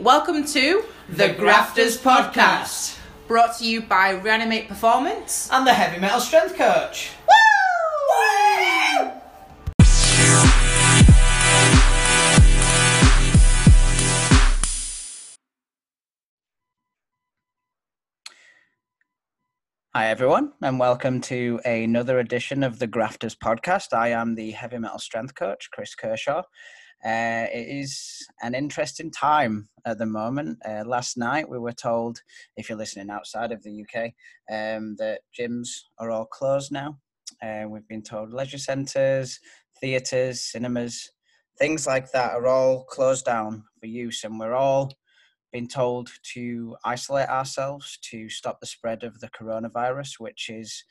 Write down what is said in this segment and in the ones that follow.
Welcome to The Grafters Podcast. brought to you by Reanimate Performance. And the heavy metal strength coach. Hi, everyone, and welcome to another edition of the Grafters podcast. I am the heavy metal strength coach, Chris Kershaw. Uh, it is an interesting time at the moment. Uh, last night, we were told, if you're listening outside of the UK, um, that gyms are all closed now. Uh, we've been told leisure centres, theatres, cinemas, things like that are all closed down for use, and we're all been told to isolate ourselves to stop the spread of the coronavirus, which is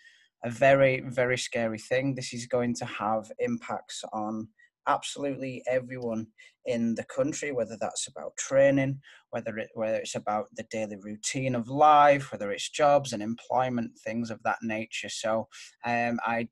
a very, very scary thing. This is going to have impacts on absolutely everyone in the country, whether that's about training, whether it whether it's about the daily routine of life, whether it's jobs and employment, things of that nature. So um, I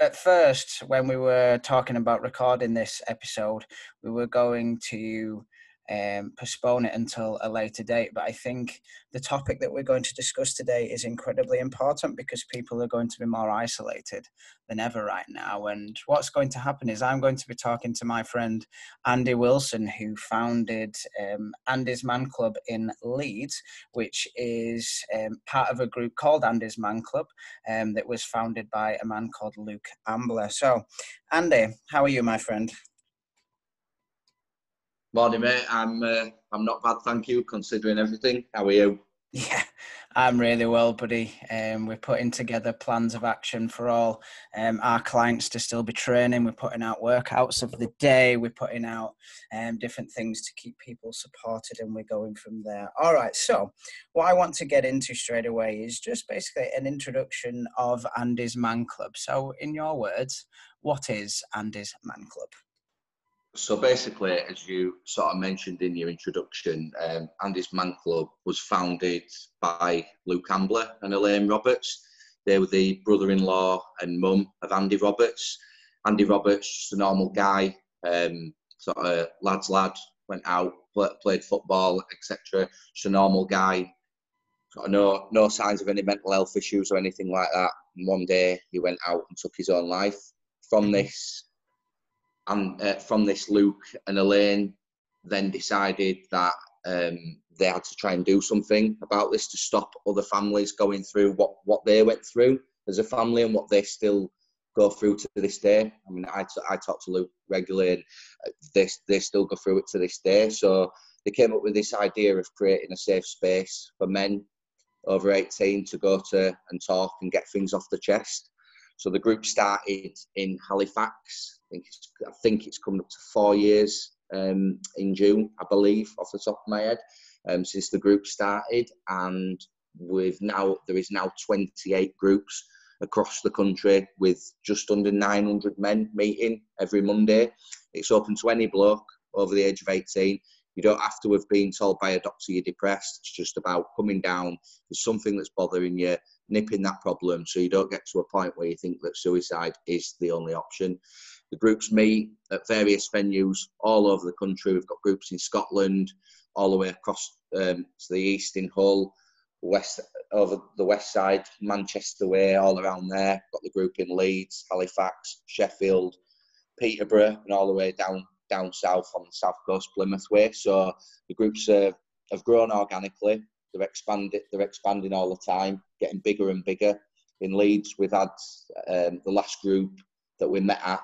at first, when we were talking about recording this episode, we were going to um, postpone it until a later date. But I think the topic that we're going to discuss today is incredibly important because people are going to be more isolated than ever right now. And what's going to happen is I'm going to be talking to my friend Andy Wilson, who founded um, Andy's Man Club in Leeds, which is um, part of a group called Andy's Man Club um, that was founded by a man called Luke Ambler. So, Andy, how are you, my friend? Morning, mate. I'm uh, I'm not bad, thank you, considering everything. How are you? Yeah, I'm really well, buddy. Um, we're putting together plans of action for all um, our clients to still be training. We're putting out workouts of the day. We're putting out um, different things to keep people supported, and we're going from there. All right. So, what I want to get into straight away is just basically an introduction of Andy's Man Club. So, in your words, what is Andy's Man Club? So basically, as you sort of mentioned in your introduction, um, Andy's Man Club was founded by Luke Ambler and Elaine Roberts. They were the brother-in-law and mum of Andy Roberts. Andy Roberts, just a normal guy, um, sort of lad's lad, went out, played football, etc. Just a normal guy. Sort of no, no signs of any mental health issues or anything like that. And one day he went out and took his own life. From this, and uh, from this, Luke and Elaine then decided that um, they had to try and do something about this to stop other families going through what, what they went through as a family and what they still go through to this day. I mean, I, t- I talk to Luke regularly and uh, they, they still go through it to this day. So they came up with this idea of creating a safe space for men over 18 to go to and talk and get things off the chest. So the group started in Halifax. I think it's, I think it's coming up to four years um, in June, I believe, off the top of my head, um, since the group started. And with now there is now 28 groups across the country with just under 900 men meeting every Monday. It's open to any bloke over the age of 18. You don't have to have been told by a doctor you're depressed. It's just about coming down. There's something that's bothering you nipping that problem so you don't get to a point where you think that suicide is the only option. The groups meet at various venues all over the country. We've got groups in Scotland, all the way across um, to the east in Hull, west over the west side, Manchester way, all around there. Got the group in Leeds, Halifax, Sheffield, Peterborough, and all the way down down south on the south coast, Plymouth way. So the groups uh, have grown organically. They're expanding. They're expanding all the time, getting bigger and bigger. In Leeds, we've had um, the last group that we met at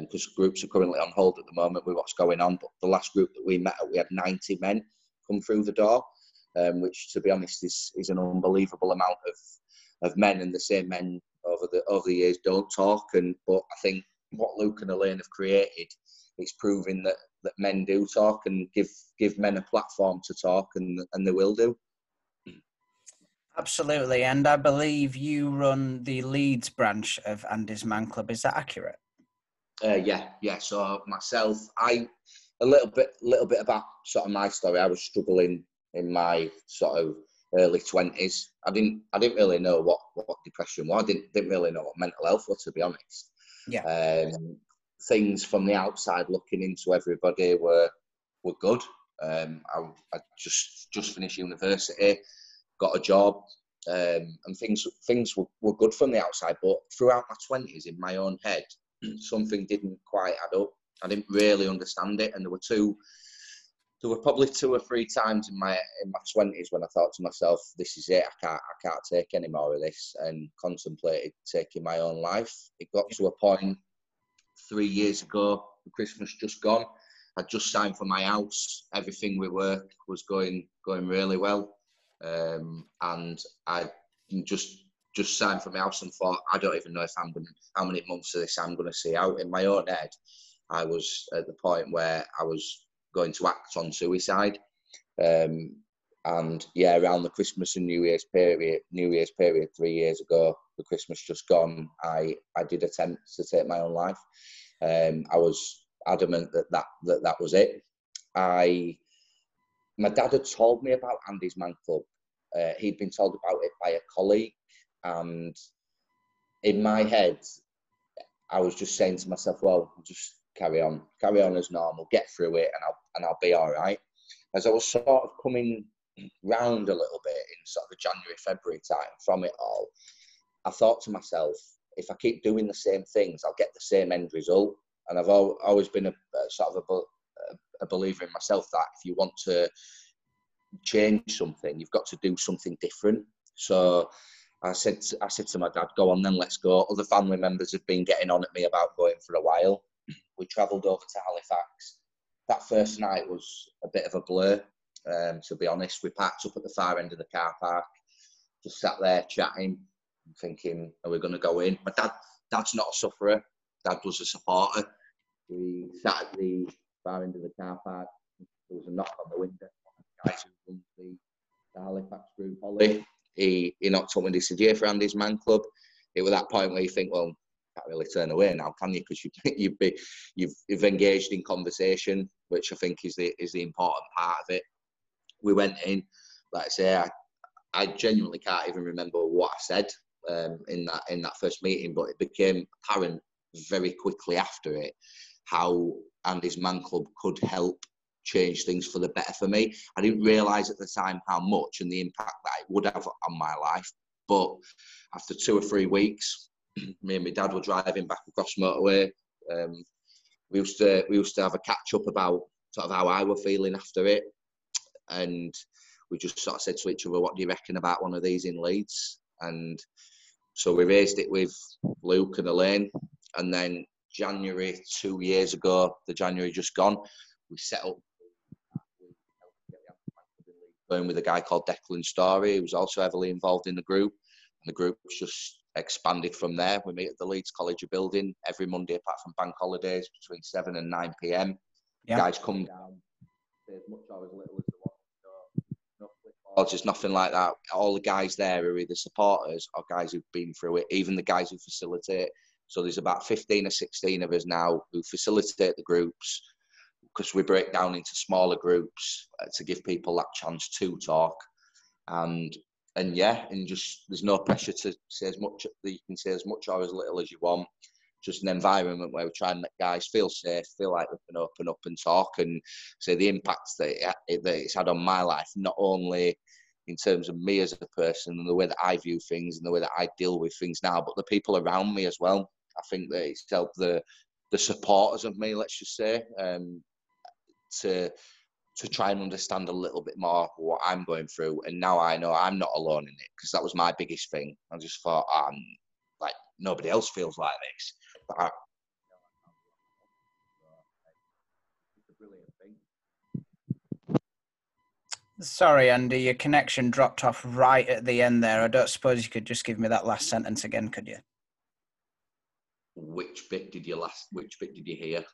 because um, groups are currently on hold at the moment with what's going on. But the last group that we met at, we had 90 men come through the door, um, which, to be honest, is is an unbelievable amount of of men. And the same men over the over the years don't talk. And but I think what Luke and Elaine have created is proving that that men do talk and give give men a platform to talk, and and they will do. Absolutely, and I believe you run the Leeds branch of Andy's Man Club. Is that accurate? Uh, yeah, yeah. So myself, I a little bit, little bit about sort of my story. I was struggling in my sort of early twenties. I didn't, I didn't really know what what depression was. I didn't, didn't really know what mental health was, to be honest. Yeah. Um, things from the outside looking into everybody were were good. Um, I, I just just finished university, got a job, um, and things things were, were good from the outside. But throughout my twenties, in my own head, something didn't quite add up. I didn't really understand it, and there were two. There were probably two or three times in my in my twenties when I thought to myself, "This is it. I can't I can't take any more of this," and contemplated taking my own life. It got to a point three years ago. Christmas just gone. I'd just signed for my house. Everything with work was going going really well, um, and I just just signed for my house and thought I don't even know if I'm going how many months of this I'm going to see out in my own head. I was at the point where I was going to act on suicide. Um, and yeah, around the Christmas and New Year's period, New Year's period, three years ago, the Christmas just gone, I, I did attempt to take my own life. Um, I was adamant that that, that that was it. I, my dad had told me about Andy's Man Club. Uh, he'd been told about it by a colleague, and in my head, I was just saying to myself, "Well, just carry on, carry on as normal, get through it, and I'll and I'll be all right." As I was sort of coming round a little bit in sort of the January February time from it all, I thought to myself, if I keep doing the same things, I'll get the same end result. And I've always been a, a sort of a, a believer in myself that if you want to change something, you've got to do something different. So I said, I said to my dad, "Go on, then let's go." Other family members have been getting on at me about going for a while. We travelled over to Halifax. That first night was a bit of a blur, um, to be honest. We parked up at the far end of the car park, just sat there chatting, thinking, "Are we going to go in?" My dad, dad's not a sufferer. Dad was a supporter. We sat at the far end of the car park. There was a knock on the window. Guys who runs the, the Halifax group, Holly, he, he knocked on and he said, Yeah, for Andy's man club. It was that point where you think, Well, can't really turn away now, can you? Because you, you've, be, you've, you've engaged in conversation, which I think is the, is the important part of it. We went in, like I say, I, I genuinely can't even remember what I said um, in that in that first meeting, but it became apparent very quickly after it how Andy's man club could help change things for the better for me. I didn't realise at the time how much and the impact that it would have on my life. But after two or three weeks, me and my dad were driving back across motorway. Um, we used to we used to have a catch up about sort of how I were feeling after it, and we just sort of said to each other, "What do you reckon about one of these in Leeds?" And so we raised it with Luke and Elaine, and then January two years ago, the January just gone, we set up going with a guy called Declan Story, who was also heavily involved in the group. And the group was just expanded from there. We meet at the Leeds College of building every Monday, apart from bank holidays, between 7 and 9 pm. Guys come down, as much or as little as there's nothing like that. All the guys there are either supporters or guys who've been through it, even the guys who facilitate. So there's about 15 or 16 of us now who facilitate the groups because we break down into smaller groups uh, to give people that chance to talk. And and yeah, and just there's no pressure to say as much. You can say as much or as little as you want. Just an environment where we try and make guys feel safe, feel like they can open up and talk, and say the impact that, it, that it's had on my life, not only in terms of me as a person and the way that I view things and the way that I deal with things now, but the people around me as well. I think that it's helped the the supporters of me, let's just say, um, to to try and understand a little bit more what I'm going through. And now I know I'm not alone in it because that was my biggest thing. I just thought, um, like nobody else feels like this. Sorry, Andy, your connection dropped off right at the end there. I don't suppose you could just give me that last sentence again, could you? which bit did you last? Which bit did you hear?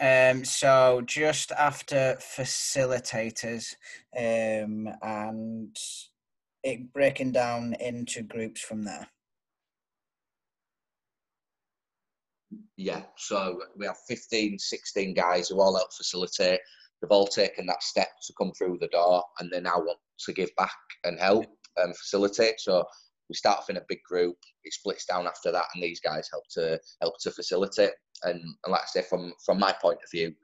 um, so just after facilitators, um, and it breaking down into groups from there. Yeah, so we have 15, 16 guys who all help facilitate. They've all taken that step to come through the door, and they now want to give back and help and facilitate. So we start off in a big group. It splits down after that, and these guys help to help to facilitate. And, and like I say, from from my point of view,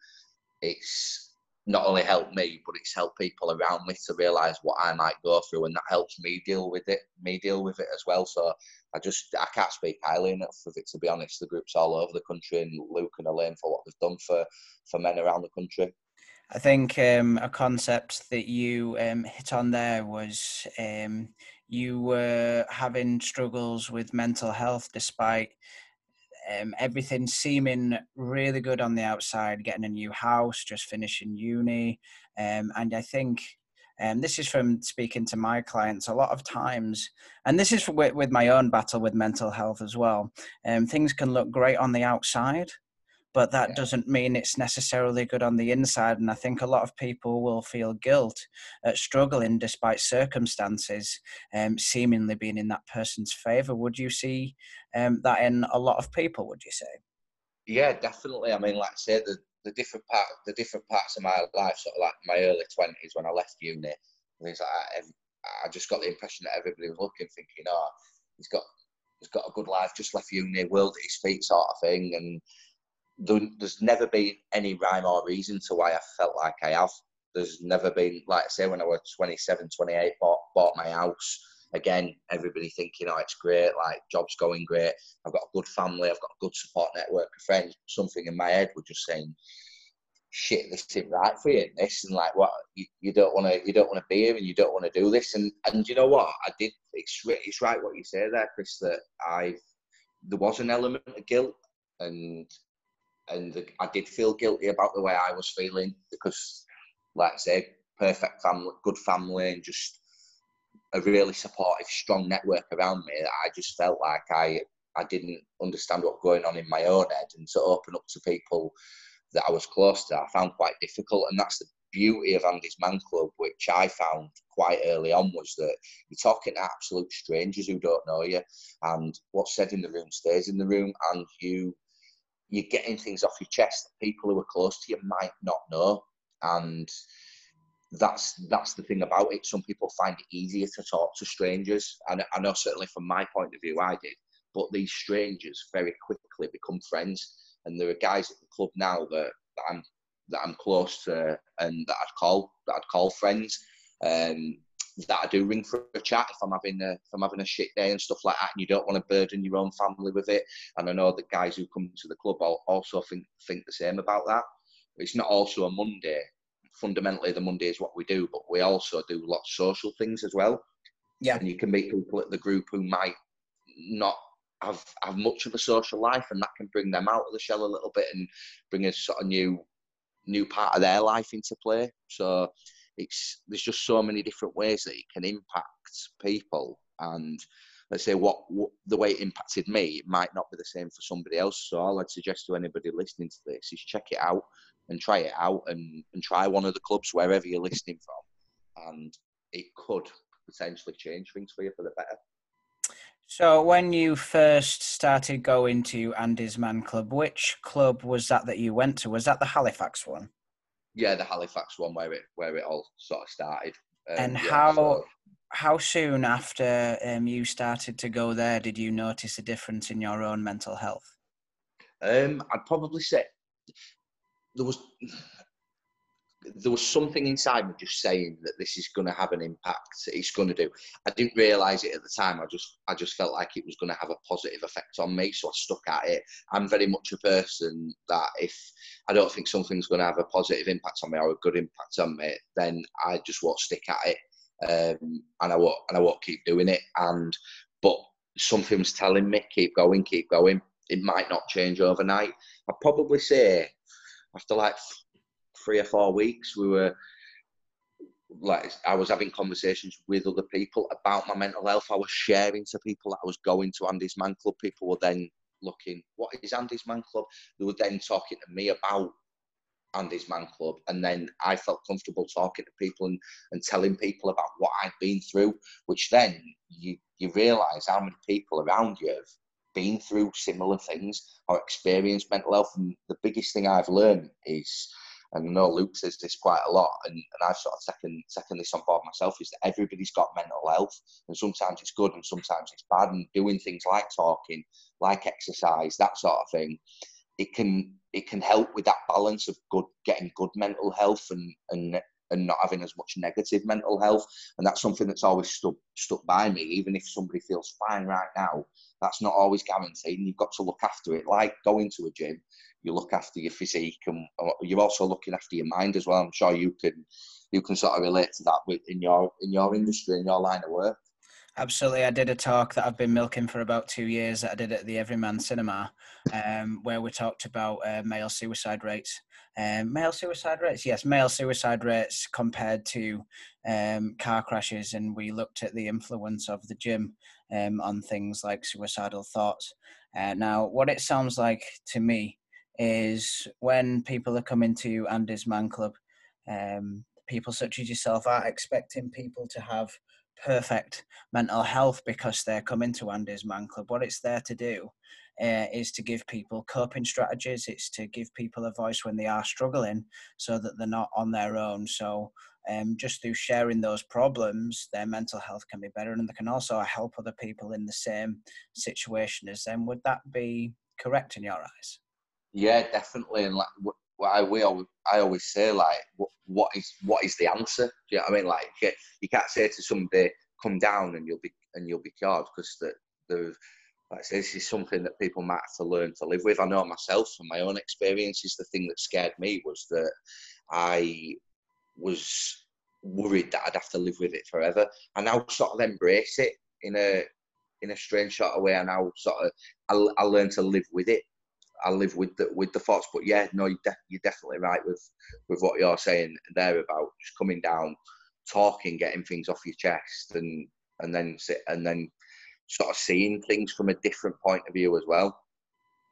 it's not only helped me, but it's helped people around me to realise what I might go through, and that helps me deal with it. Me deal with it as well. So I just I can't speak highly enough of it to be honest. The group's all over the country, and Luke and Elaine for what they've done for for men around the country. I think um, a concept that you um, hit on there was um, you were having struggles with mental health despite um, everything seeming really good on the outside, getting a new house, just finishing uni. Um, and I think, um, this is from speaking to my clients a lot of times, and this is with, with my own battle with mental health as well. Um, things can look great on the outside, but that yeah. doesn't mean it's necessarily good on the inside. And I think a lot of people will feel guilt at struggling despite circumstances um, seemingly being in that person's favor. Would you see um, that in a lot of people? Would you say? Yeah, definitely. I mean, like I said, the, the different part, the different parts of my life, sort of like my early twenties when I left uni, things like that. I just got the impression that everybody was looking, thinking, "Oh, he's got he's got a good life, just left uni, world at his feet, sort of thing." And there's never been any rhyme or reason to why I felt like I have. There's never been, like I say, when I was 27, 28, bought, bought my house. Again, everybody thinking, oh, it's great, like, job's going great. I've got a good family, I've got a good support network of friends. Something in my head was just saying, shit, this isn't right for you. This and like, what you, you don't want to, you don't want to be here, and you don't want to do this. And and you know what? I did. It's it's right what you say there, Chris. That I there was an element of guilt, and and I did feel guilty about the way I was feeling because, like I say, perfect family, good family, and just a really supportive, strong network around me. I just felt like I I didn't understand what was going on in my own head, and to open up to people that I was close to, I found quite difficult. And that's the beauty of Andy's Man Club, which I found quite early on, was that you're talking to absolute strangers who don't know you, and what's said in the room stays in the room, and you you're getting things off your chest that people who are close to you might not know. And that's that's the thing about it. Some people find it easier to talk to strangers. And I know certainly from my point of view I did. But these strangers very quickly become friends. And there are guys at the club now that, that I'm that I'm close to and that I'd call that I'd call friends. Um, that I do ring for a chat if I'm having a if I'm having a shit day and stuff like that, and you don't want to burden your own family with it. And I know that guys who come to the club also think think the same about that. It's not also a Monday. Fundamentally, the Monday is what we do, but we also do lots of social things as well. Yeah, and you can meet people at the group who might not have have much of a social life, and that can bring them out of the shell a little bit and bring a sort of new new part of their life into play. So it's there's just so many different ways that it can impact people. And let's say what, what, the way it impacted me it might not be the same for somebody else. So all i'd suggest to anybody listening to this is check it out and try it out and, and try one of the clubs wherever you're listening from. And it could potentially change things for you for the better. So when you first started going to andy's man club which club was that that you went to? Was that the halifax one yeah, the Halifax one where it where it all sort of started. Um, and yeah, how so. how soon after um, you started to go there did you notice a difference in your own mental health? Um, I'd probably say there was there was something inside me just saying that this is going to have an impact. It's going to do. I didn't realise it at the time. I just I just felt like it was going to have a positive effect on me, so I stuck at it. I'm very much a person that if I don't think something's going to have a positive impact on me or a good impact on me, then I just won't stick at it, um, and I won't and I won't keep doing it. And but something's telling me keep going, keep going. It might not change overnight. I'd probably say after like three or four weeks, we were like I was having conversations with other people about my mental health. I was sharing to people that I was going to Andy's Man Club. People were then looking, what is Andy's Man Club? They were then talking to me about Andy's Man Club. And then I felt comfortable talking to people and, and telling people about what I'd been through, which then you, you realise how many people around you have been through similar things or experienced mental health. And the biggest thing I've learned is and I know Luke says this quite a lot, and, and I've sort of taken, taken this on board myself, is that everybody's got mental health, and sometimes it's good and sometimes it's bad, and doing things like talking, like exercise, that sort of thing, it can it can help with that balance of good getting good mental health and and and not having as much negative mental health. And that's something that's always stuck stuck by me. Even if somebody feels fine right now, that's not always guaranteed. And you've got to look after it. Like going to a gym, you look after your physique, and uh, you're also looking after your mind as well. I'm sure you can you can sort of relate to that in your in your industry in your line of work. Absolutely. I did a talk that I've been milking for about two years that I did at the Everyman Cinema, um, where we talked about uh, male suicide rates. Um, male suicide rates? Yes, male suicide rates compared to um, car crashes. And we looked at the influence of the gym um, on things like suicidal thoughts. Uh, now, what it sounds like to me is when people are coming to Andy's Man Club, um, people such as yourself are expecting people to have perfect mental health because they're coming to Andy's Man Club. What it's there to do uh, is to give people coping strategies. It's to give people a voice when they are struggling, so that they're not on their own. So um, just through sharing those problems, their mental health can be better, and they can also help other people in the same situation as them. Would that be correct in your eyes? Yeah, definitely. And like I we always, I always say like, what, what is what is the answer? Do you know what I mean? Like, you can't say to somebody, "Come down and you'll be and you'll be cured," because the the like say, this is something that people might have to learn to live with. I know myself from my own experiences. The thing that scared me was that I was worried that I'd have to live with it forever. And I now sort of embrace it in a in a strange sort of way. And I now sort of I, I learn to live with it I live with the with the thoughts. But yeah, no, you're, de- you're definitely right with with what you're saying there about just coming down, talking, getting things off your chest, and and then sit and then sort of seeing things from a different point of view as well.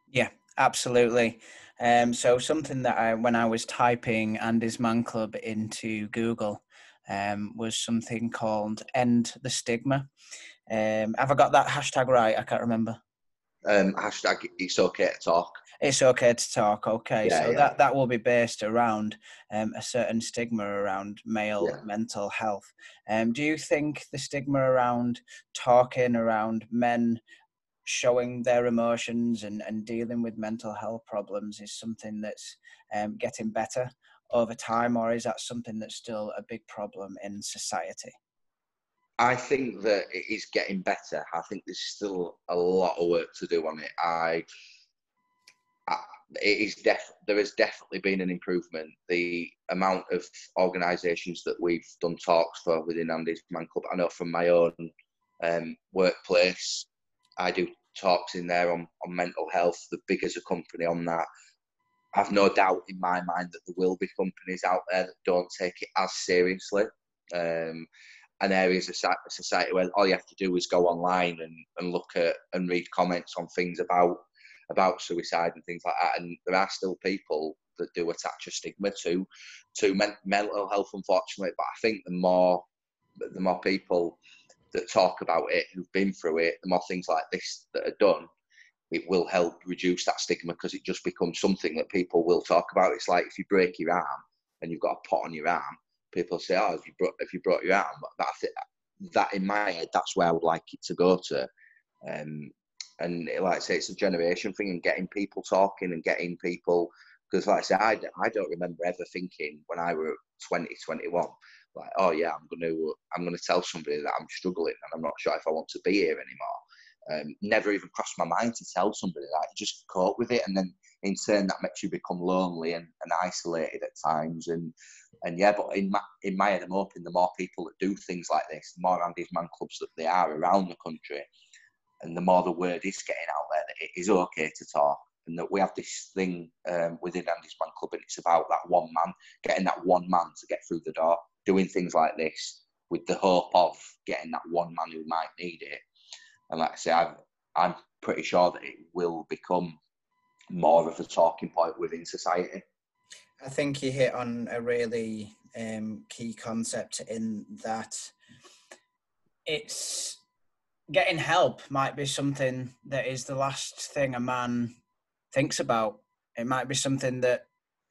Yeah, absolutely. Um, so something that I, when I was typing Andy's Man Club into Google, um, was something called "End the Stigma." Um, have I got that hashtag right? I can't remember um, hashtag it's okay to talk. It's okay to talk. Okay, yeah, so yeah. that that will be based around um, a certain stigma around male yeah. mental health. Um, do you think the stigma around talking around men showing their emotions and, and dealing with mental health problems is something that's um, getting better over time, or is that something that's still a big problem in society? I think that it is getting better. I think there's still a lot of work to do on it. I, I it is def, there has definitely been an improvement. The amount of organisations that we've done talks for within Andy's Man Club, I know from my own um, workplace, I do talks in there on, on mental health. The big as a company on that. I've no doubt in my mind that there will be companies out there that don't take it as seriously. Um, and areas of society where all you have to do is go online and, and look at and read comments on things about about suicide and things like that. And there are still people that do attach a stigma to to men, mental health, unfortunately. But I think the more the more people that talk about it, who've been through it, the more things like this that are done, it will help reduce that stigma because it just becomes something that people will talk about. It's like if you break your arm and you've got a pot on your arm, people say, "Oh, if you brought if you brought your arm," that's it. That in my head, that's where I would like it to go to. Um, and like I say, it's a generation thing, and getting people talking and getting people because, like I say, I, I don't remember ever thinking when I were 20, 21, like, oh yeah, I'm gonna I'm gonna tell somebody that I'm struggling and I'm not sure if I want to be here anymore. Um, never even crossed my mind to tell somebody that. You just cope with it, and then in turn, that makes you become lonely and, and isolated at times. And and yeah, but in my in my head, I'm hoping the more people that do things like this, the more Andy's Man clubs that they are around the country, and the more the word is getting out there that it is okay to talk. And that we have this thing um, within Andy's Man Club, and it's about that one man, getting that one man to get through the door, doing things like this with the hope of getting that one man who might need it and like I say, I'm, I'm pretty sure that it will become more of a talking point within society. I think you hit on a really um, key concept in that it's getting help might be something that is the last thing a man thinks about. It might be something that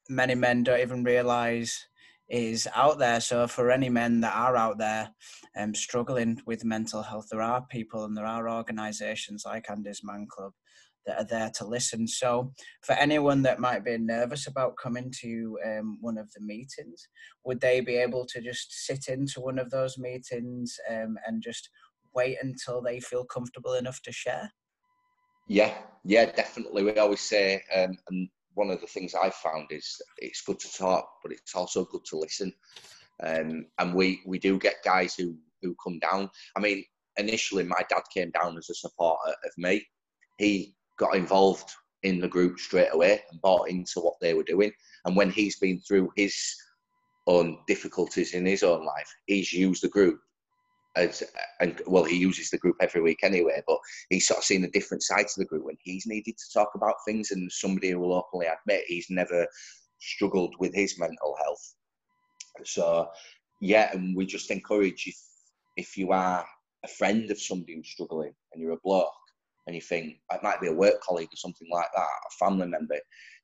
many men don't even realize is out there. So for any men that are out there um, struggling with mental health, there are people and there are organisations like Andy's Man Club that are there to listen. So, for anyone that might be nervous about coming to um, one of the meetings, would they be able to just sit into one of those meetings um, and just wait until they feel comfortable enough to share? Yeah, yeah, definitely. We always say, um, and one of the things I've found is it's good to talk, but it's also good to listen. Um, and we we do get guys who who come down. I mean, initially my dad came down as a supporter of me. He got involved in the group straight away and bought into what they were doing. And when he's been through his own difficulties in his own life, he's used the group as and well he uses the group every week anyway but he's sort of seen a different side to the group when he's needed to talk about things and somebody who will openly admit he's never struggled with his mental health. So yeah and we just encourage if if you are a friend of somebody who's struggling and you're a bloke and you think it might be a work colleague or something like that a family member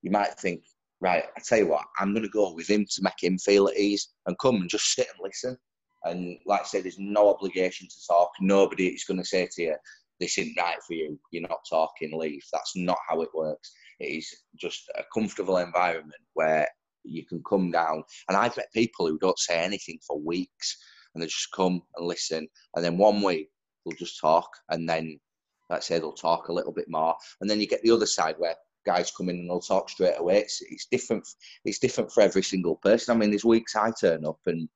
you might think right i tell you what i'm going to go with him to make him feel at ease and come and just sit and listen and like I said, there's no obligation to talk. Nobody is going to say to you, this isn't right for you. You're not talking, leave. That's not how it works. It is just a comfortable environment where you can come down. And I've met people who don't say anything for weeks and they just come and listen. And then one week they'll just talk. And then, like I say, they'll talk a little bit more. And then you get the other side where guys come in and they'll talk straight away. It's, it's different. It's different for every single person. I mean, there's weeks I turn up and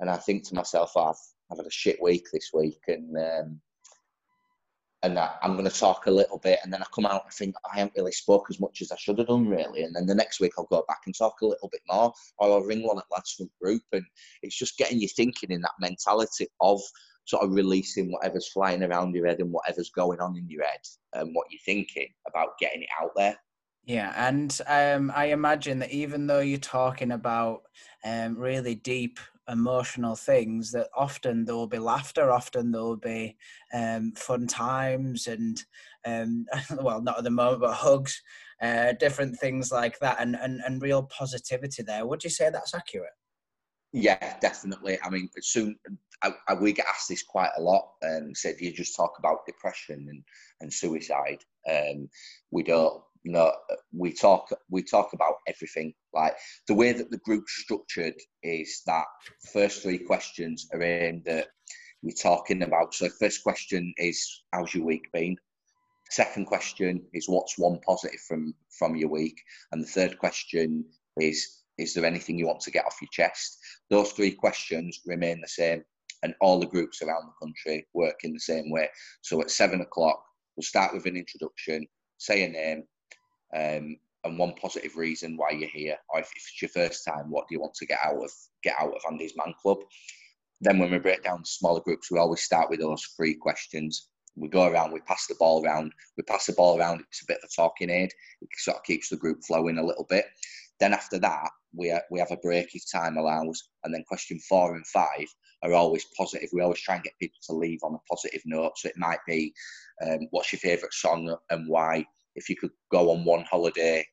and I think to myself, oh, I've, I've had a shit week this week, and um, and I, am going to talk a little bit, and then I come out and think I haven't really spoke as much as I should have done, really. And then the next week I'll go back and talk a little bit more, or I'll ring one at Lads Front Group, and it's just getting you thinking in that mentality of sort of releasing whatever's flying around your head and whatever's going on in your head and what you're thinking about getting it out there. Yeah, and um, I imagine that even though you're talking about um, really deep emotional things that often there will be laughter often there will be um, fun times and um, well not at the moment but hugs uh, different things like that and, and, and real positivity there. Would you say that's accurate? Yeah definitely. I mean soon I, I, we get asked this quite a lot and said you just talk about depression and, and suicide um, we don't no, we talk we talk about everything. Like the way that the group's structured is that first three questions are aimed at we're talking about. So first question is how's your week been? Second question is what's one positive from from your week, and the third question is is there anything you want to get off your chest? Those three questions remain the same, and all the groups around the country work in the same way. So at seven o'clock, we'll start with an introduction, say a name, um, and one positive reason why you're here, or if, it's your first time, what do you want to get out of get out of Andy's Man Club? Then when we break down smaller groups, we always start with those three questions. We go around, we pass the ball around, we pass the ball around. It's a bit of a talking aid. It sort of keeps the group flowing a little bit. Then after that, we we have a break if time allows, and then question four and five are always positive. We always try and get people to leave on a positive note. So it might be, um, what's your favourite song and why? If you could go on one holiday,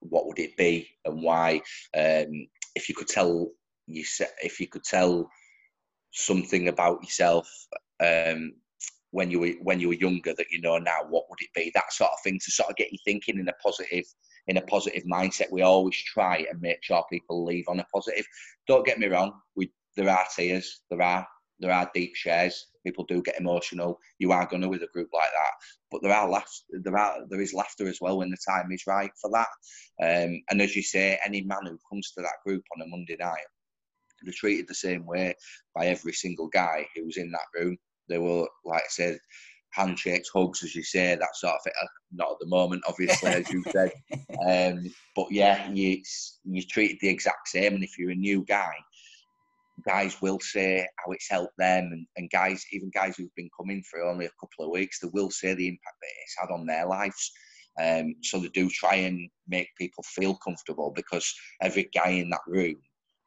what would it be and why? Um, if you could tell you if you could tell something about yourself um, when you were when you were younger that you know now, what would it be? That sort of thing to sort of get you thinking in a positive in a positive mindset. We always try and make sure people leave on a positive. Don't get me wrong, we there are tears, there are there are deep shares. People do get emotional. You are going to with a group like that, but there are laughs. There are there is laughter as well when the time is right for that. Um, and as you say, any man who comes to that group on a Monday night, they're treated the same way by every single guy who's in that room. They will, like I said, handshakes, hugs, as you say, that sort of thing. Uh, not at the moment, obviously, as you said. Um, but yeah, you you're treated the exact same. And if you're a new guy, guys will say how it's helped them, and, and guys, even guys who've been coming for only a couple of weeks, they will say the impact that it's had on their lives. Um, so they do try and make people feel comfortable because every guy in that room,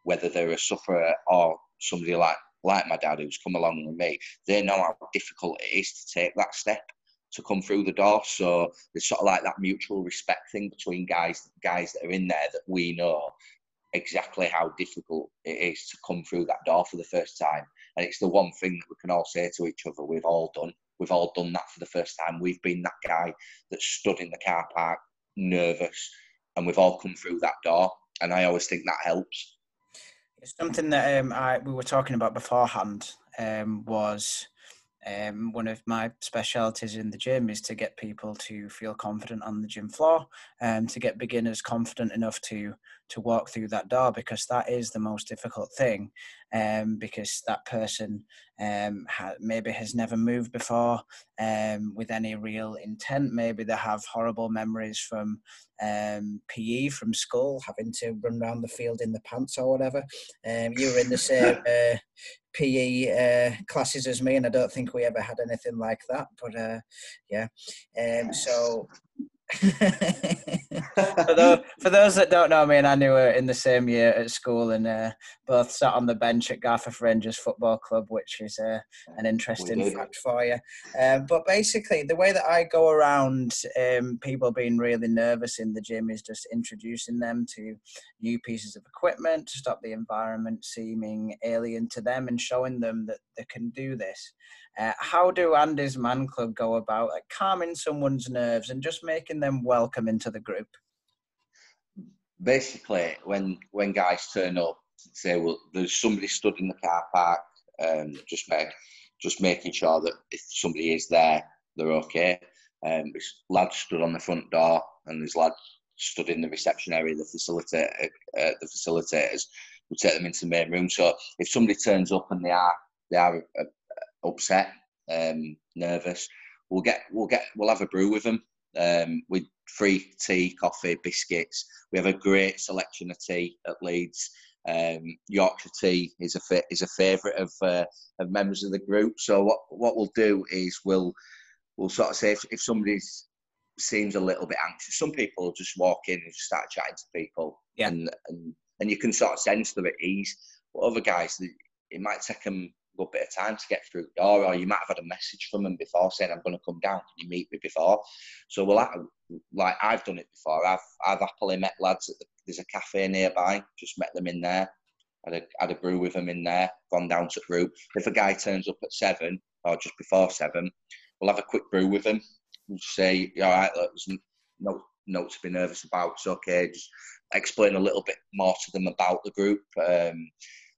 whether they're a sufferer or somebody like like my dad who's come along with me, they know how difficult it is to take that step to come through the door. So there's sort of like that mutual respect thing between guys guys that are in there that we know exactly how difficult it is to come through that door for the first time. And it's the one thing that we can all say to each other we've all done. we've all done that for the first time. We've been that guy that stood in the car park, nervous, and we've all come through that door. And I always think that helps. It's something that um, I, we were talking about beforehand um, was um, one of my specialities in the gym is to get people to feel confident on the gym floor and to get beginners confident enough to to walk through that door because that is the most difficult thing um, because that person um, ha- maybe has never moved before um, with any real intent maybe they have horrible memories from um, PE from school having to run around the field in the pants or whatever um, you were in the same uh, PE uh, classes as me, and I don't think we ever had anything like that. But uh, yeah, um, so. For, those, for, those, that don't know me, and I knew her in the same year at school, and uh, both sat on the bench at Garforth Rangers Football Club, which is uh, an interesting fact for you. Um, but basically, the way that I go around um, people being really nervous in the gym is just introducing them to new pieces of equipment to stop the environment seeming alien to them and showing them that they can do this. Uh, how do Andy's Man Club go about like, calming someone's nerves and just making them welcome into the group? Basically, when when guys turn up, say, well, there's somebody stood in the car park, um, just make, just making sure that if somebody is there, they're okay. Um, there's lads stood on the front door, and there's lads stood in the reception area. The facilitator, uh, the facilitators will take them into the main room. So if somebody turns up and they are they are uh, upset, um, nervous, we'll get we'll get we'll have a brew with them um, with free tea, coffee, biscuits. We have a great selection of tea at Leeds. Um, Yorkshire tea is a fa- is a favourite of uh, of members of the group. So what what we'll do is we'll we'll sort of say if, if somebody seems a little bit anxious, some people will just walk in and just start chatting to people, yeah. and and and you can sort of sense them at ease. But other guys, it might take them good bit of time to get through the door, or you might have had a message from them before saying, "I'm going to come down. Can you meet me before?" So we'll like I've done it before. I've I've happily met lads at the, there's a cafe nearby. Just met them in there. Had a had a brew with them in there. Gone down to group. If a guy turns up at seven or just before seven, we'll have a quick brew with him. We'll say, "All right, look, there's no no to be nervous about. It's okay." Just explain a little bit more to them about the group. Um,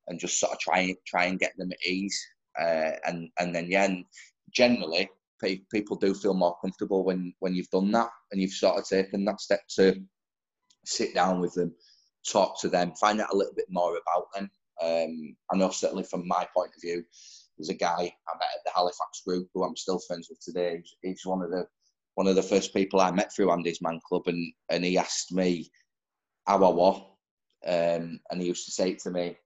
and just sort of try try and get them at ease. Uh, and and then yeah, and generally people do feel more comfortable when when you've done that and you've sort of taken that step to sit down with them, talk to them, find out a little bit more about them. Um, I know certainly from my point of view, there's a guy I met at the Halifax group who I'm still friends with today. He's, he's one of the one of the first people I met through Andy's Man Club, and and he asked me how I was, um, and he used to say to me,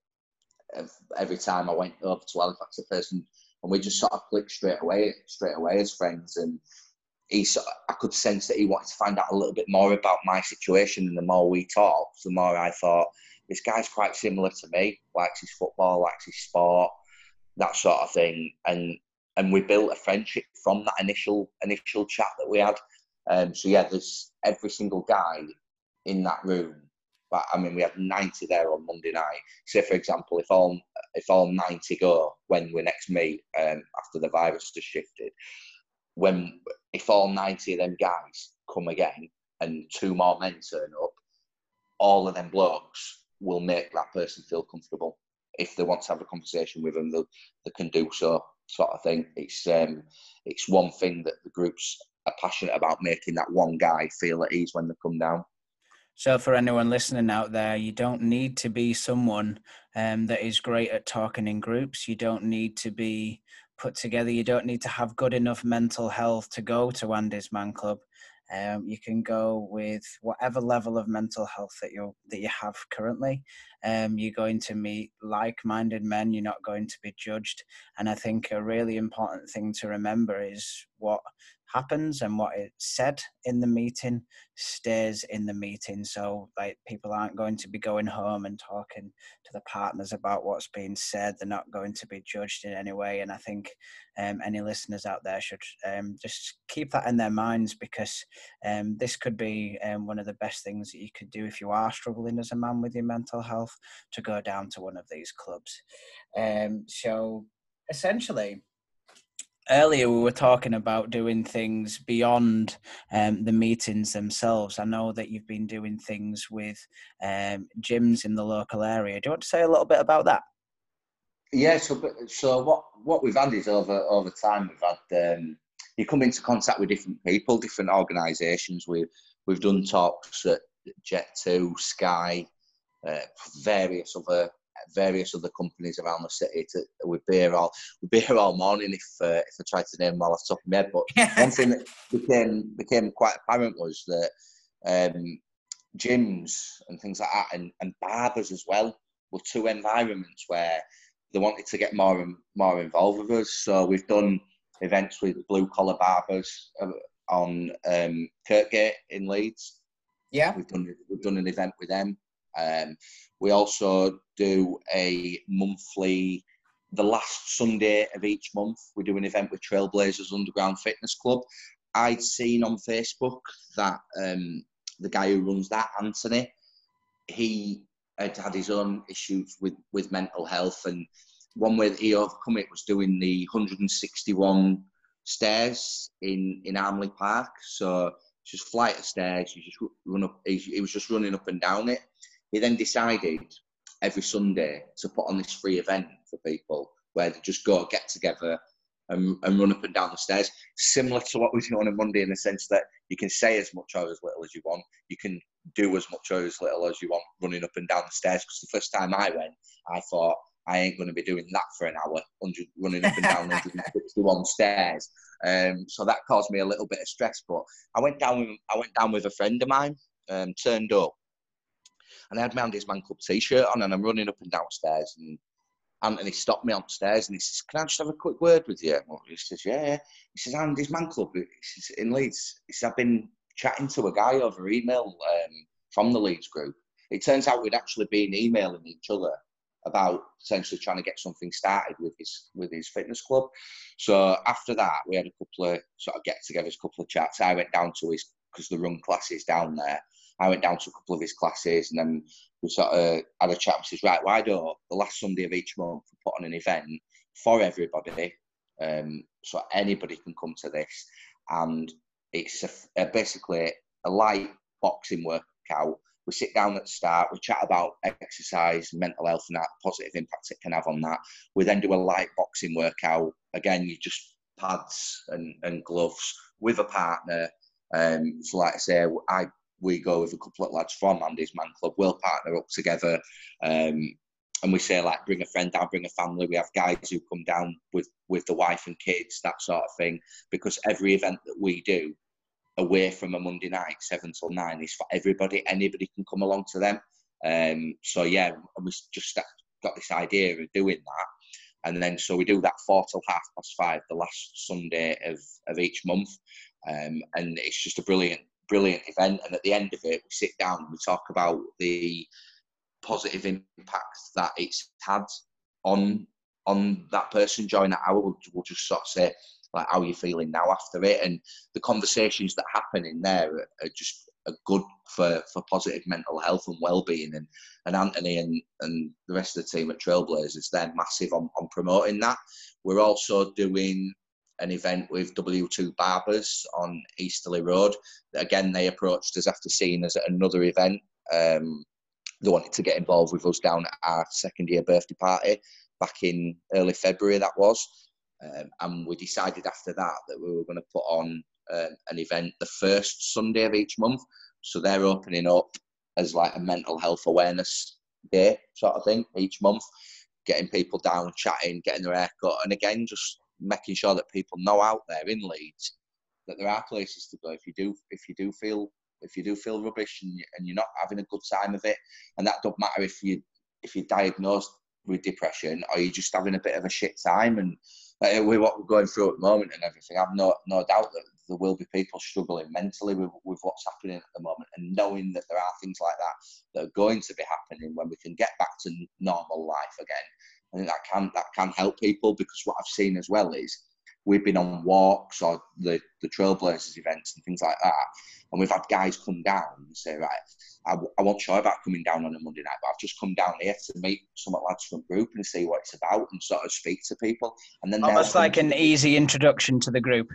every time I went over to Halifax, a person, and we just sort of clicked straight away, straight away as friends. And he, sort of, I could sense that he wanted to find out a little bit more about my situation. And the more we talked, the more I thought this guy's quite similar to me. Likes his football, likes his sport, that sort of thing. And and we built a friendship from that initial initial chat that we had. Um, so yeah, there's every single guy in that room but I mean, we had 90 there on Monday night. Say, for example, if all if all 90 go when we next meet um, after the virus has shifted, when if all 90 of them guys come again and two more men turn up, all of them blokes will make that person feel comfortable. If they want to have a conversation with them, they, can do so, sort of thing. It's um, it's one thing that the groups are passionate about making that one guy feel at ease when they come down. So, for anyone listening out there, you don't need to be someone um, that is great at talking in groups. You don't need to be put together. You don't need to have good enough mental health to go to Andy's Man Club. Um, you can go with whatever level of mental health that you that you have currently. Um, you're going to meet like-minded men. You're not going to be judged. And I think a really important thing to remember is what happens and what is said in the meeting stays in the meeting. So, like, people aren't going to be going home and talking to the partners about what's being said. They're not going to be judged in any way. And I think um, any listeners out there should um, just keep that in their minds because um, this could be um, one of the best things that you could do if you are struggling as a man with your mental health to go down to one of these clubs. Um, so, essentially, earlier we were talking about doing things beyond um, the meetings themselves. I know that you've been doing things with um, gyms in the local area. Do you want to say a little bit about that? Yeah. So, so what what we've had is over over time we've had um, you come into contact with different people, different organisations. We've we've done talks at Jet Two, Sky, uh, various other various other companies around the city to with beer all with beer all morning if uh, if I tried to name them all off the top of my head. But one thing that became became quite apparent was that um, gyms and things like that and, and barbers as well were two environments where they wanted to get more and more involved with us. So we've done events with blue collar barbers uh, on um, Kirkgate in Leeds. Yeah, we've done we've done an event with them. Um, we also do a monthly, the last Sunday of each month, we do an event with Trailblazers Underground Fitness Club. I'd seen on Facebook that um, the guy who runs that, Anthony, he had had his own issues with, with mental health. And one way that he overcome it was doing the 161 stairs in, in Armley Park. So just flight of stairs. You just run up. He was just running up and down it. He then decided every Sunday to put on this free event for people where they just go get together and, and run up and down the stairs, similar to what we do on a Monday in the sense that you can say as much or as little as you want. You can do as much or as little as you want running up and down the stairs. Because the first time I went, I thought, I ain't going to be doing that for an hour, running up and down 161 stairs. Um, so that caused me a little bit of stress. But I went down with I went down with a friend of mine, um, turned up, and I had my Andy's Man Club t-shirt on, and I'm running up and downstairs, and Anthony stopped me upstairs, and he says, "Can I just have a quick word with you?" He says, "Yeah." yeah. He says, "Andy's Man Club." Says, "In Leeds." He says, "I've been chatting to a guy over email um, from the Leeds group. It turns out we'd actually been emailing each other." about potentially trying to get something started with his with his fitness club. So after that, we had a couple of sort of get-togethers, a couple of chats. I went down to his because the run classes down there, I went down to a couple of his classes and then we sort of had a chat and says, right, why don't the last Sunday of each month put on an event for everybody um, so anybody can come to this and it's a, a, basically a light boxing workout. We sit down at the start, we chat about exercise, mental health, and that positive impact it can have on that. We then do a light boxing workout. Again, you just pads and, and gloves with a partner. Um, so, like I say, I we go with a couple of lads from Andy's Man Club. We'll partner up together, um, and we say like, bring a friend down, bring a family. We have guys who come down with with the wife and kids, that sort of thing. Because every event that we do away from a Monday night, seven till nine, is for everybody. Anybody can come along to them. Um, so yeah, we just got this idea of doing that. And then, so we do that four till half past five, the last Sunday of, of each month. Um, and it's just a brilliant brilliant event. And at the end of it, we sit down and we talk about the positive impact that it's had on on that person during that hour. We'll, we'll just sort of say like how are you feeling now after it, and the conversations that happen in there are, are just are good for, for positive mental health and well-being and, and Anthony and, and the rest of the team at Trailblazers they're massive on, on promoting that we're also doing an event with W2 Barbers on Easterly Road. Again, they approached us after seeing us at another event. Um, they wanted to get involved with us down at our second year birthday party back in early February, that was. Um, and we decided after that that we were going to put on uh, an event the first Sunday of each month. So they're opening up as like a mental health awareness day sort of thing each month, getting people down, chatting, getting their hair cut, and again, just making sure that people know out there in Leeds that there are places to go if you do if you do feel if you do feel rubbish and, you, and you're not having a good time of it. And that doesn't matter if you if you're diagnosed with depression or you're just having a bit of a shit time. And uh, with what we're going through at the moment and everything I've no no doubt that there will be people struggling mentally with, with what's happening at the moment and knowing that there are things like that that are going to be happening when we can get back to normal life again I think that can that can help people because what I've seen as well is we've been on walks or the the Trailblazers events and things like that, and we've had guys come down and say, right, I, I wasn't sure about coming down on a Monday night, but I've just come down here to meet some lads from group and see what it's about and sort of speak to people. And then almost like an easy introduction to the group.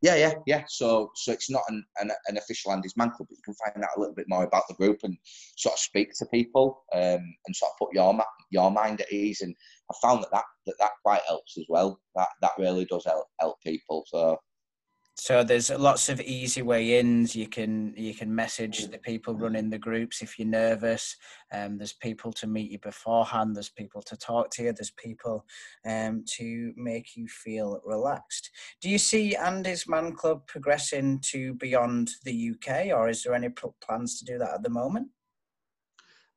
Yeah, yeah, yeah. So, so it's not an, an, an official Andy's Man Club, but you can find out a little bit more about the group and sort of speak to people um, and sort of put your your mind at ease. And I found that that, that, that quite helps as well. That that really does help help people. So so there's lots of easy way ins. You can you can message the people running the groups if you're nervous. Um, there's people to meet you beforehand. There's people to talk to you. There's people um, to make you feel relaxed. Do you see Andy's Man Club progressing to beyond the UK, or is there any plans to do that at the moment?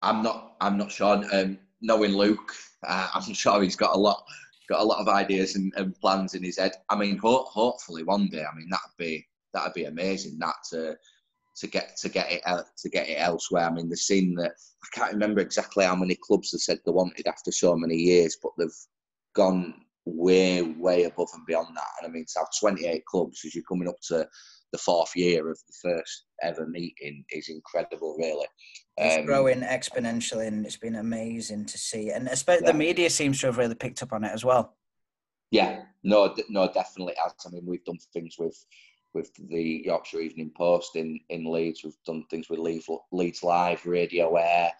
I'm not. I'm not sure. Um, knowing Luke, uh, I'm sure he's got a lot got a lot of ideas and, and plans in his head. I mean, ho- hopefully one day. I mean, that'd be that'd be amazing. That to to get to get it to get it elsewhere. I mean, the scene that I can't remember exactly how many clubs they said they wanted after so many years, but they've gone way way above and beyond that. And I mean, to have 28 clubs as you're coming up to the fourth year of the first ever meeting is incredible, really. It's um, growing exponentially, and it's been amazing to see. And especially yeah. the media seems to have really picked up on it as well. Yeah, no, no, definitely has. I mean, we've done things with with the Yorkshire Evening Post in in Leeds. We've done things with Leeds, Leeds Live, Radio Aire.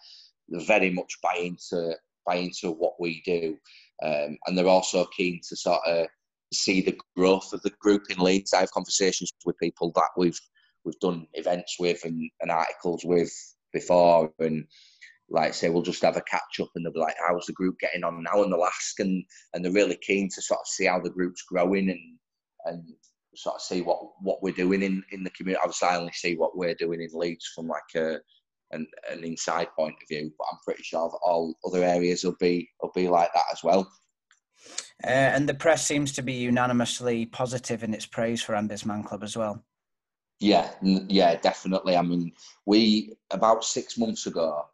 They're very much buy into buy into what we do, um, and they're also keen to sort of see the growth of the group in Leeds. I have conversations with people that we've we've done events with and, and articles with before, and like say we'll just have a catch up, and they'll be like, "How's the group getting on now?" And they'll ask, and and they're really keen to sort of see how the group's growing and and sort of see what what we're doing in in the community. Obviously, I only see what we're doing in Leeds from like a an, an inside point of view, but I'm pretty sure that all other areas will be will be like that as well. Uh, and the press seems to be unanimously positive in its praise for Andy's Man Club as well. Yeah, yeah, definitely. I mean, we about six months ago,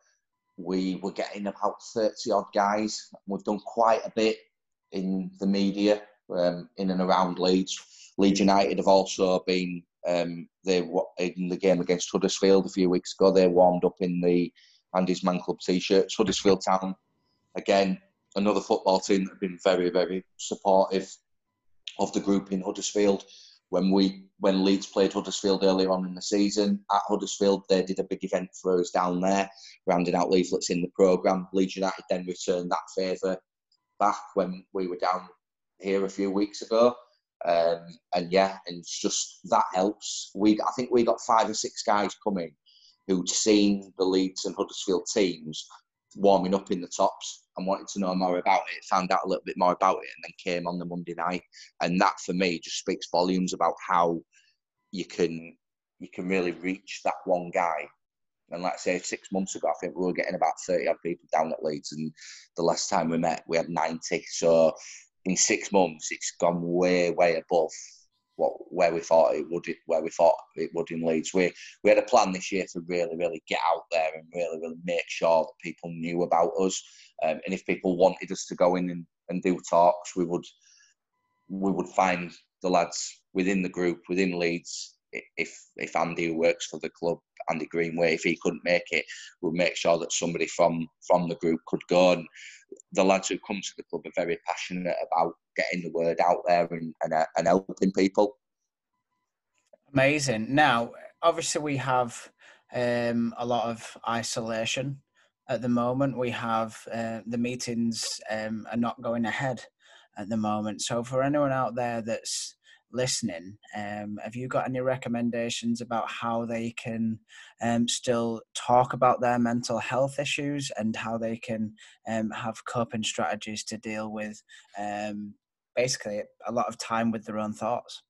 we were getting about thirty odd guys. We've done quite a bit in the media um, in and around Leeds. Leeds United have also been um, they in the game against Huddersfield a few weeks ago. They warmed up in the Andy's Man Club t-shirts. Huddersfield Town again another football team that have been very, very supportive of the group in Huddersfield. When we when Leeds played Huddersfield earlier on in the season at Huddersfield, they did a big event for us down there, rounding out leaflets in the programme. Leeds United then returned that favour back when we were down here a few weeks ago. Um, and yeah, and it's just that helps. We I think we got five or six guys coming who'd seen the Leeds and Huddersfield teams warming up in the tops and wanted to know more about it, found out a little bit more about it, and then came on the Monday night. And that for me just speaks volumes about how you can you can really reach that one guy. And like I say, six months ago, I think we were getting about 30 odd people down at Leeds. And the last time we met, we had 90. So in six months, it's gone way, way above what where we thought it would where we thought it would in Leeds. We we had a plan this year to really really get out there and really really make sure that people knew about us. Um, and if people wanted us to go in and, and do talks, we would we would find the lads within the group within Leeds. If if Andy works for the club, Andy Greenway, if he couldn't make it, we'd make sure that somebody from from the group could go. And the lads who come to the club are very passionate about getting the word out there and, and, uh, and helping people. Amazing. Now, obviously, we have um, a lot of isolation at the moment. We have uh, the meetings um, are not going ahead at the moment. So, for anyone out there that's listening, um, have you got any recommendations about how they can um, still talk about their mental health issues and how they can um, have coping strategies to deal with um, basically a lot of time with their own thoughts?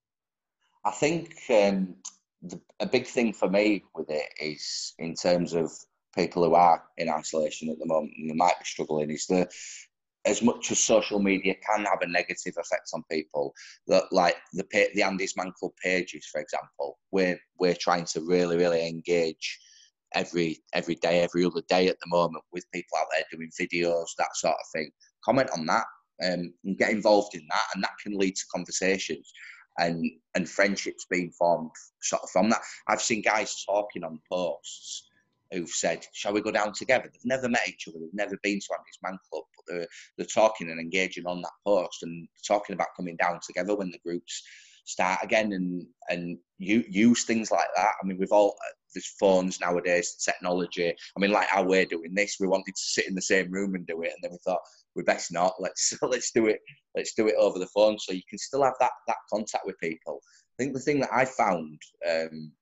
I think um, the, a big thing for me with it is in terms of people who are in isolation at the moment and they might be struggling is that as much as social media can have a negative effect on people, that like the the Andy's Man Club pages, for example, we're we're trying to really really engage every every day, every other day at the moment with people out there doing videos, that sort of thing. Comment on that. um, and get involved in that, and that can lead to conversations and and friendships being formed sort of from that. I've seen guys talking on posts who've said, "Shall we go down together?" They've never met each other. They've never been to Andy's Man Club, but they're they're talking and engaging on that post and talking about coming down together when the groups start again and and you use things like that. I mean, we've all there's phones nowadays, technology. I mean, like how we're doing this, we wanted to sit in the same room and do it, and then we thought we best not. Let's let's do it. Let's do it over the phone, so you can still have that that contact with people. I think the thing that I found um,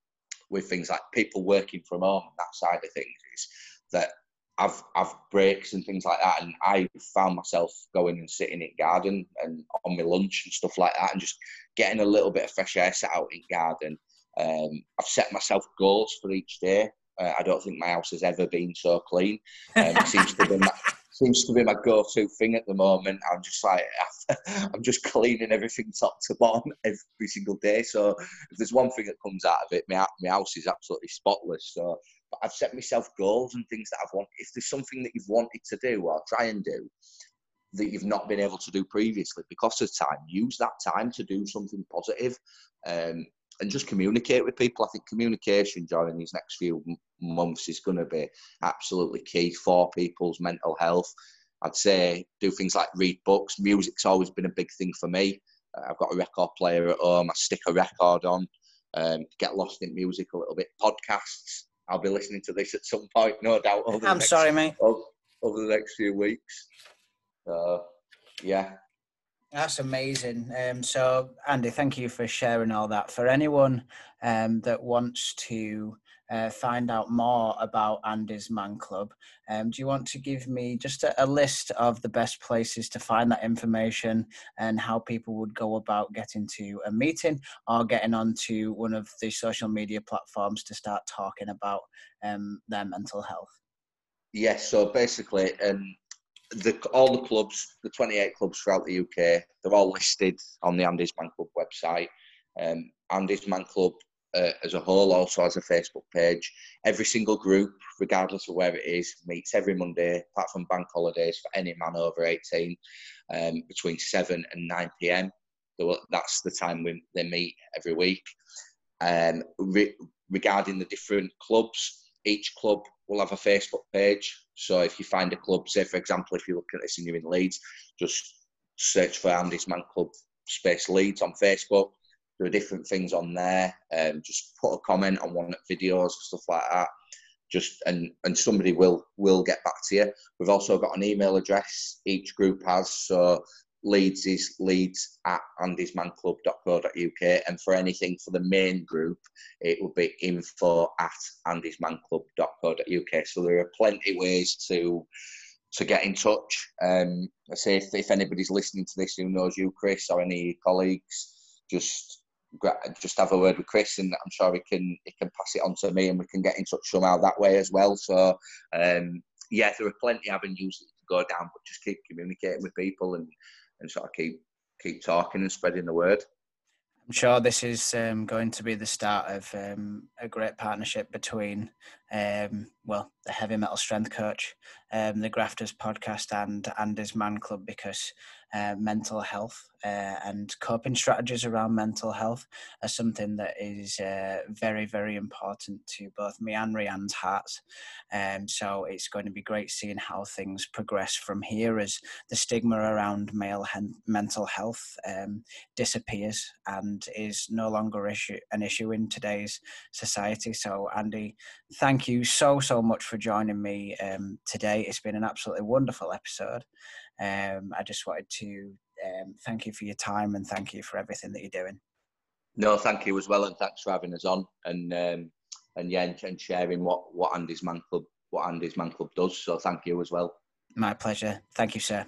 with things like people working from home and that side of things is that I've I've breaks and things like that, and I found myself going and sitting in garden and on my lunch and stuff like that, and just getting a little bit of fresh air set out in garden. Um, I've set myself goals for each day. Uh, I don't think my house has ever been so clean. Um, it seems to be my, seems to be my go-to thing at the moment. I'm just like I'm just cleaning everything top to bottom every single day. So if there's one thing that comes out of it, my, my house is absolutely spotless. So but I've set myself goals and things that I've wanted. If there's something that you've wanted to do or try and do that you've not been able to do previously because of time, use that time to do something positive. Um, and just communicate with people. I think communication during these next few months is going to be absolutely key for people's mental health. I'd say do things like read books. Music's always been a big thing for me. Uh, I've got a record player at home. I stick a record on. Um, get lost in music a little bit. Podcasts. I'll be listening to this at some point, no doubt. I'm next, sorry, mate. Over, over, the next few weeks. Uh, yeah. That's amazing. Um, so, Andy, thank you for sharing all that. For anyone um, that wants to uh, find out more about Andy's Man Club, um, do you want to give me just a, a, list of the best places to find that information and how people would go about getting to a meeting or getting onto one of the social media platforms to start talking about um, their mental health? Yes, so basically, um, the, all the clubs, the 28 clubs throughout the UK, they're all listed on the Andy's Man Club website. Um, Andy's Man Club uh, as a whole also has a Facebook page. Every single group, regardless of where it is, meets every Monday, apart from bank holidays for any man over 18, um, between 7 and 9 pm. That's the time we, they meet every week. Um, re- regarding the different clubs, each club will have a Facebook page. So if you find a club, say for example, if you look at this and you're in Leeds, just search for Andy's Man Club Space Leeds on Facebook. There are different things on there. Um, just put a comment on one of videos, stuff like that. Just and and somebody will will get back to you. We've also got an email address each group has. So Leeds is leeds at andysmanclub.co.uk. And for anything for the main group, it will be info at andysmanclub.co.uk. So there are plenty of ways to to get in touch. Um, I say if, if anybody's listening to this who knows you, Chris, or any colleagues, just just have a word with Chris, and I'm sure he can he can pass it on to me, and we can get in touch somehow that way as well. So um, yeah, there are plenty of avenues that you can go down, but just keep communicating with people and and sort of keep keep talking and spreading the word. I'm sure this is um, going to be the start of um, a great partnership between, um, well, the Heavy Metal Strength Coach, um, the Grafters podcast, and Andy's Man Club because uh, mental health uh, and coping strategies around mental health are something that is uh, very, very important to both me and Rianne's hearts. Um, so it's going to be great seeing how things progress from here as the stigma around male hen- mental health um, disappears and is no longer issue- an issue in today's society. So, Andy, thank you so, so much for joining me um, today. It's been an absolutely wonderful episode. Um, I just wanted to um, thank you for your time and thank you for everything that you're doing. No, thank you as well, and thanks for having us on and um, and yeah, and sharing what what Andy's Man Club what Andy's Man Club does. So thank you as well. My pleasure. Thank you, sir.